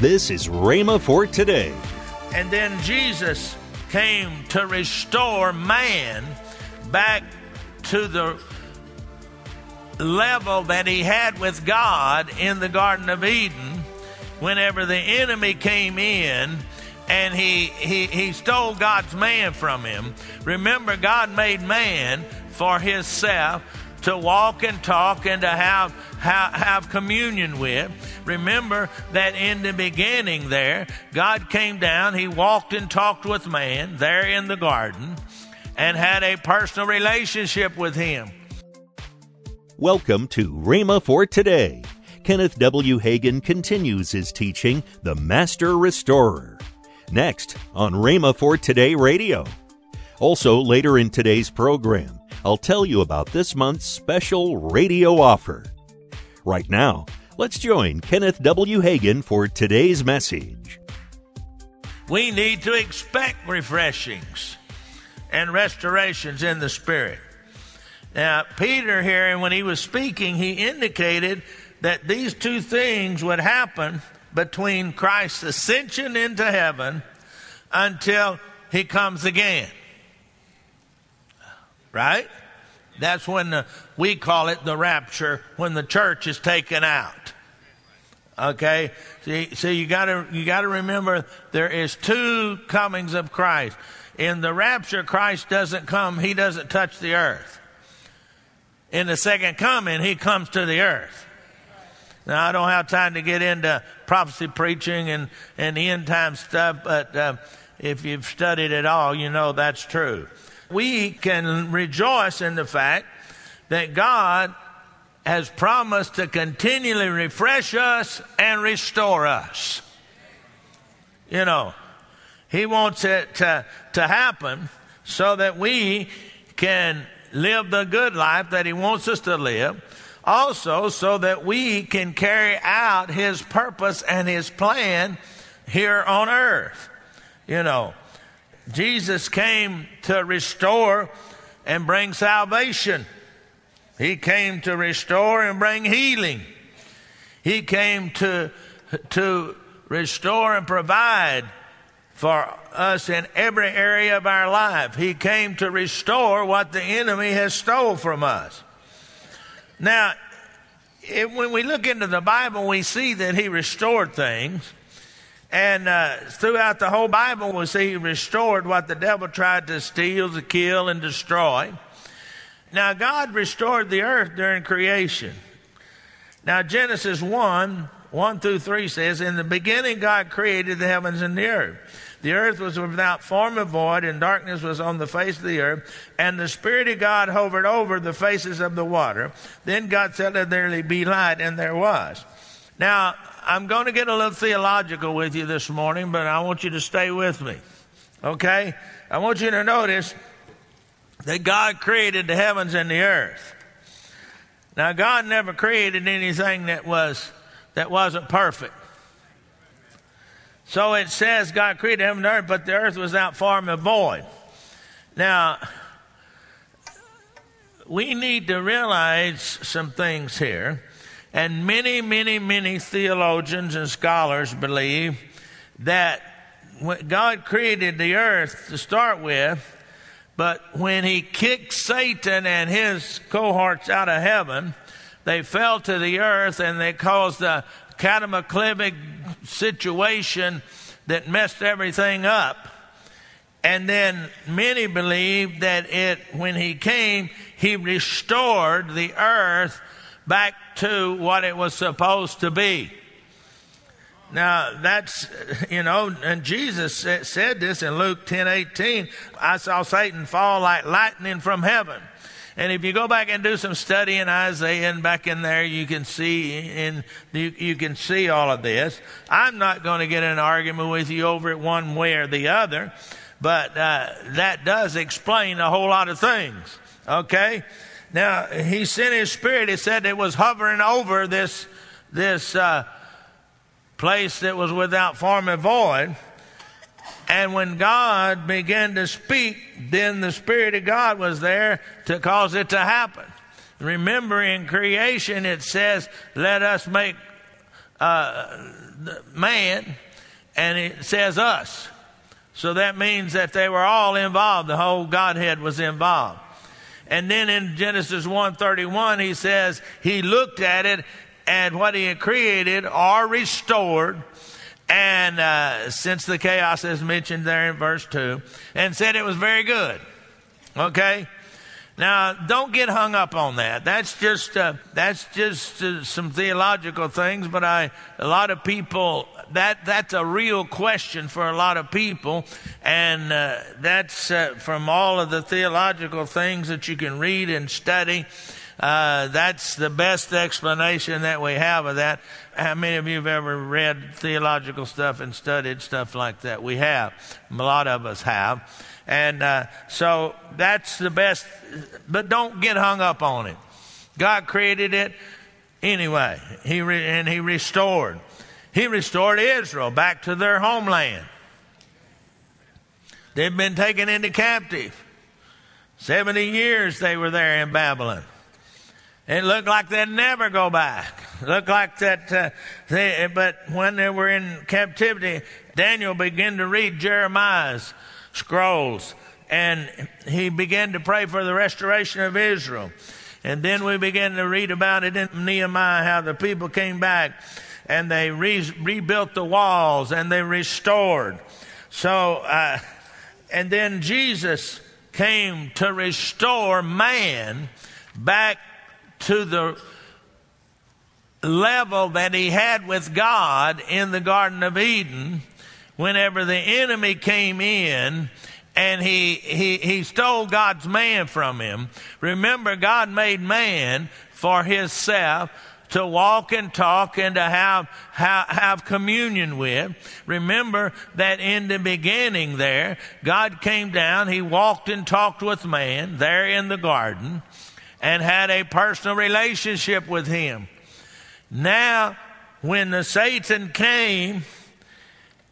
This is Rhema for today. And then Jesus came to restore man back to the level that he had with God in the Garden of Eden whenever the enemy came in and he, he, he stole God's man from him. Remember, God made man for himself to walk and talk and to have, have, communion with. Remember that in the beginning there, God came down, He walked and talked with man there in the garden and had a personal relationship with him. Welcome to Rhema for today. Kenneth W. Hagin continues his teaching, The Master Restorer. Next on Rhema for Today Radio. Also, later in today's program, I'll tell you about this month's special radio offer. Right now, let's join Kenneth W. Hagin for today's message. We need to expect refreshings and restorations in the Spirit. Now, Peter here, and when he was speaking, he indicated that these two things would happen between Christ's ascension into heaven until he comes again. Right? That's when the, we call it the rapture, when the church is taken out. Okay? See, so you gotta, you gotta remember there is two comings of Christ. In the rapture, Christ doesn't come, he doesn't touch the earth. In the second coming, he comes to the earth. Now, I don't have time to get into prophecy preaching and, and end time stuff, but uh, if you've studied it all, you know that's true we can rejoice in the fact that God has promised to continually refresh us and restore us. You know, He wants it to, to happen so that we can live the good life that He wants us to live. Also, so that we can carry out His purpose and His plan here on earth. You know, Jesus came to restore and bring salvation. He came to restore and bring healing. He came to, to restore and provide for us in every area of our life. He came to restore what the enemy has stole from us. Now, if, when we look into the Bible, we see that he restored things. And uh, throughout the whole Bible, we see he restored what the devil tried to steal, to kill, and destroy. Now, God restored the earth during creation. Now, Genesis 1 1 through 3 says, In the beginning, God created the heavens and the earth. The earth was without form and void, and darkness was on the face of the earth, and the Spirit of God hovered over the faces of the water. Then God said, Let there be light, and there was. Now, I'm going to get a little theological with you this morning, but I want you to stay with me. Okay? I want you to notice that God created the heavens and the earth. Now, God never created anything that was that wasn't perfect. So it says God created heaven and earth, but the earth was out form and void. Now, we need to realize some things here. And many, many, many theologians and scholars believe that God created the earth to start with, but when he kicked Satan and his cohorts out of heaven, they fell to the earth and they caused a cataclysmic situation that messed everything up. And then many believe that it, when he came, he restored the earth back to what it was supposed to be. Now that's you know, and Jesus said this in Luke ten eighteen. I saw Satan fall like lightning from heaven. And if you go back and do some study in Isaiah and back in there, you can see in you, you can see all of this. I'm not going to get in an argument with you over it one way or the other, but uh, that does explain a whole lot of things. Okay. Now, he sent his spirit, he said it was hovering over this, this uh, place that was without form and void. And when God began to speak, then the Spirit of God was there to cause it to happen. Remember, in creation, it says, Let us make uh, man, and it says us. So that means that they were all involved. The whole Godhead was involved. And then in Genesis 1:31 he says he looked at it and what he had created are restored and uh, since the chaos is mentioned there in verse 2 and said it was very good. Okay? Now, don't get hung up on that. That's just uh, that's just uh, some theological things. But I, a lot of people, that that's a real question for a lot of people, and uh, that's uh, from all of the theological things that you can read and study. Uh, that's the best explanation that we have of that. How many of you have ever read theological stuff and studied stuff like that? We have. A lot of us have. And uh, so that's the best, but don't get hung up on it. God created it anyway, he re- and He restored. He restored Israel back to their homeland. They've been taken into captive. 70 years they were there in Babylon. It looked like they'd never go back. It looked like that, uh, they, but when they were in captivity, Daniel began to read Jeremiah's scrolls. And he began to pray for the restoration of Israel. And then we began to read about it in Nehemiah how the people came back and they re- rebuilt the walls and they restored. So, uh, and then Jesus came to restore man back to the level that he had with God in the Garden of Eden whenever the enemy came in and he, he, he stole God's man from him. Remember, God made man for himself to walk and talk and to have, have, have communion with. Remember that in the beginning there, God came down, He walked and talked with man there in the garden and had a personal relationship with him. Now, when the Satan came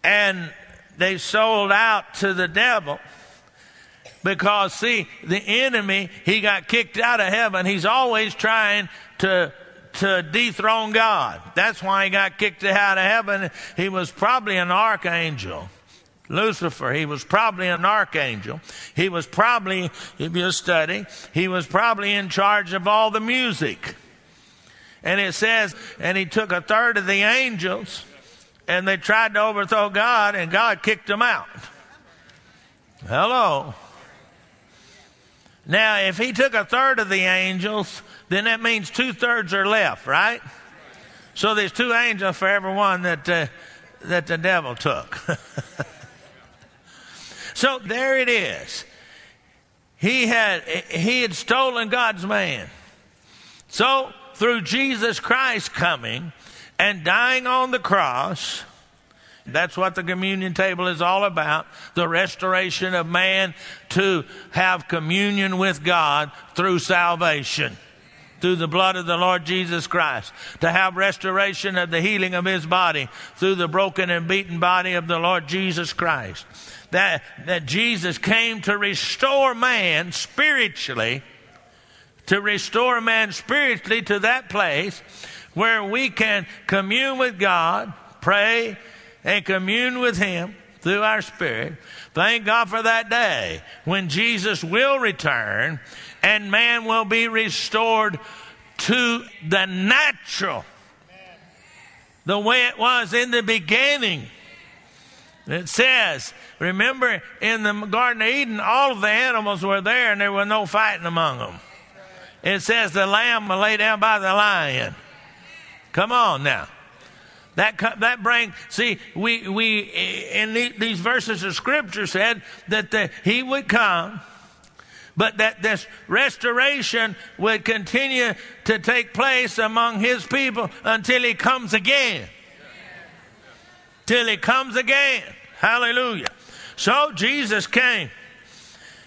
and they sold out to the devil, because see, the enemy, he got kicked out of heaven. He's always trying to to dethrone God. That's why he got kicked out of heaven. He was probably an archangel. Lucifer, he was probably an archangel. He was probably, if you study, he was probably in charge of all the music. And it says, and he took a third of the angels and they tried to overthrow God and God kicked them out. Hello. Now, if he took a third of the angels, then that means two thirds are left, right? So there's two angels for every one that, uh, that the devil took. So there it is. He had, he had stolen God's man. So through Jesus Christ coming and dying on the cross, that's what the communion table is all about. The restoration of man to have communion with God through salvation. Through the blood of the Lord Jesus Christ. To have restoration of the healing of his body through the broken and beaten body of the Lord Jesus Christ that, that Jesus came to restore man spiritually, to restore man spiritually to that place where we can commune with God, pray, and commune with Him through our spirit. Thank God for that day when Jesus will return and man will be restored to the natural, the way it was in the beginning. It says, remember in the Garden of Eden, all of the animals were there and there was no fighting among them. It says the lamb lay down by the lion. Come on now. That, that bring, see, we, we, in the, these verses of scripture said that the, he would come, but that this restoration would continue to take place among his people until he comes again. Till he comes again. Hallelujah. So Jesus came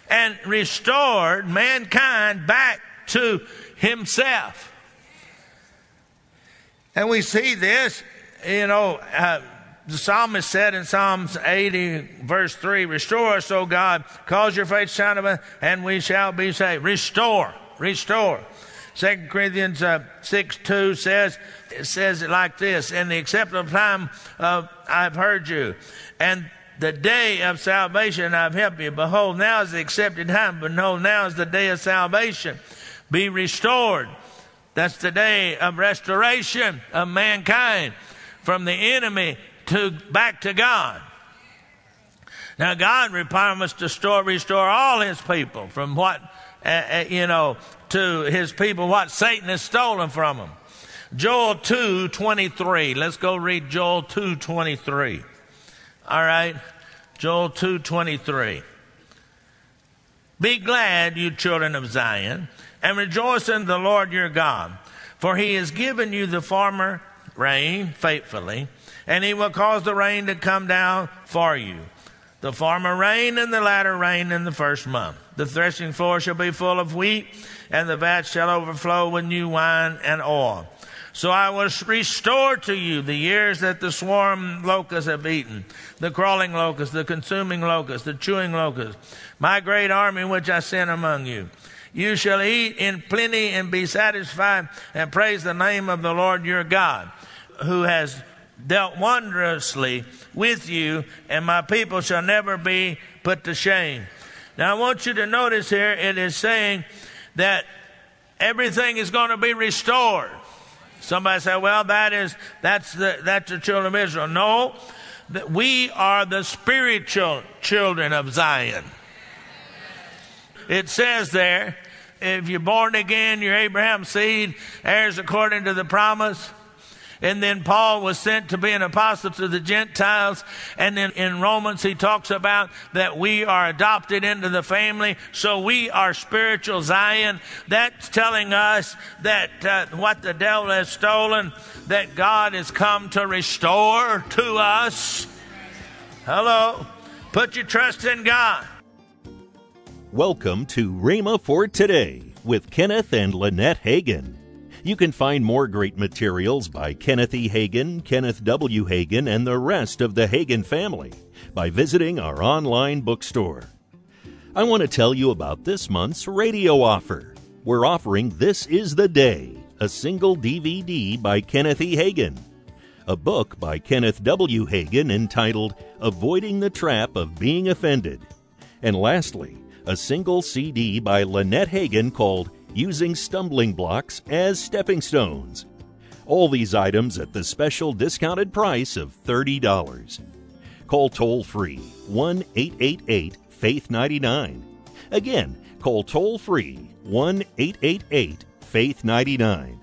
and restored mankind back to himself. And we see this, you know, uh, the psalmist said in Psalms 80, verse 3, Restore us, O God, cause your face to shine upon us, and we shall be saved. Restore, restore. 2 Corinthians uh, 6 2 says, it says it like this In the acceptable time uh, I've heard you, and the day of salvation I've helped you. Behold, now is the accepted time. Behold, now is the day of salvation. Be restored. That's the day of restoration of mankind from the enemy to back to God. Now, God requires to restore, restore all His people from what, uh, uh, you know, to His people what Satan has stolen from them. Joel 2 23. Let's go read Joel 2 23. All right. Joel 2 23. Be glad, you children of Zion, and rejoice in the Lord your God, for he has given you the former rain faithfully, and he will cause the rain to come down for you the former rain and the latter rain in the first month. The threshing floor shall be full of wheat, and the vat shall overflow with new wine and oil. So I will restore to you the years that the swarm locusts have eaten, the crawling locust, the consuming locust, the chewing locust, my great army which I sent among you. You shall eat in plenty and be satisfied and praise the name of the Lord your God, who has dealt wondrously with you, and my people shall never be put to shame. Now, I want you to notice here it is saying that everything is going to be restored. Somebody say, "Well, that is that's the that's the children of Israel." No, we are the spiritual children of Zion. It says there, if you're born again, you're Abraham's seed, heirs according to the promise. And then Paul was sent to be an apostle to the Gentiles. And then in Romans, he talks about that we are adopted into the family. So we are spiritual Zion. That's telling us that uh, what the devil has stolen, that God has come to restore to us. Hello. Put your trust in God. Welcome to Rhema for Today with Kenneth and Lynette Hagin. You can find more great materials by Kenneth E. Hagin, Kenneth W. Hagin, and the rest of the Hagin family by visiting our online bookstore. I want to tell you about this month's radio offer. We're offering This Is the Day, a single DVD by Kenneth E. Hagin, a book by Kenneth W. Hagin entitled Avoiding the Trap of Being Offended, and lastly, a single CD by Lynette Hagin called using stumbling blocks as stepping stones. All these items at the special discounted price of $30. Call toll free 1 888 Faith 99. Again, call toll free 1 888 Faith 99.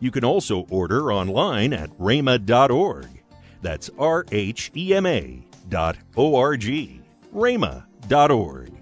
You can also order online at rhema.org. That's R H E M A dot O R G. rhema.org.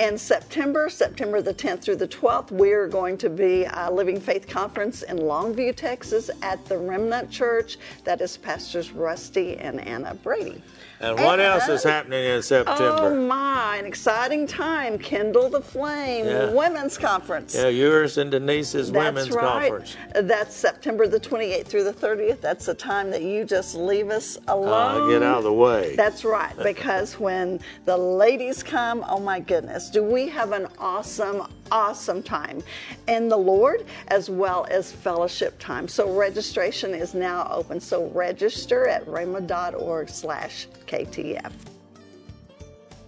in September, September the 10th through the 12th, we are going to be a Living Faith Conference in Longview, Texas at the Remnant Church. That is Pastors Rusty and Anna Brady. And what and, else is happening in September? Oh my, an exciting time. Kindle the Flame yeah. Women's Conference. Yeah, yours and Denise's That's Women's right. Conference. That's September the 28th through the 30th. That's the time that you just leave us alone. Uh, get out of the way. That's right, because when the ladies come, oh my goodness, do we have an awesome, awesome time in the Lord as well as fellowship time. So registration is now open. So register at rhema.org slash KTF.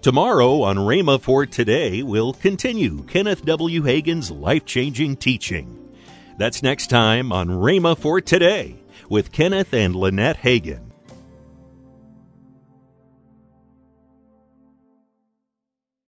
Tomorrow on Rhema for Today, we'll continue Kenneth W. Hagin's life changing teaching. That's next time on Rhema for Today with Kenneth and Lynette Hagin.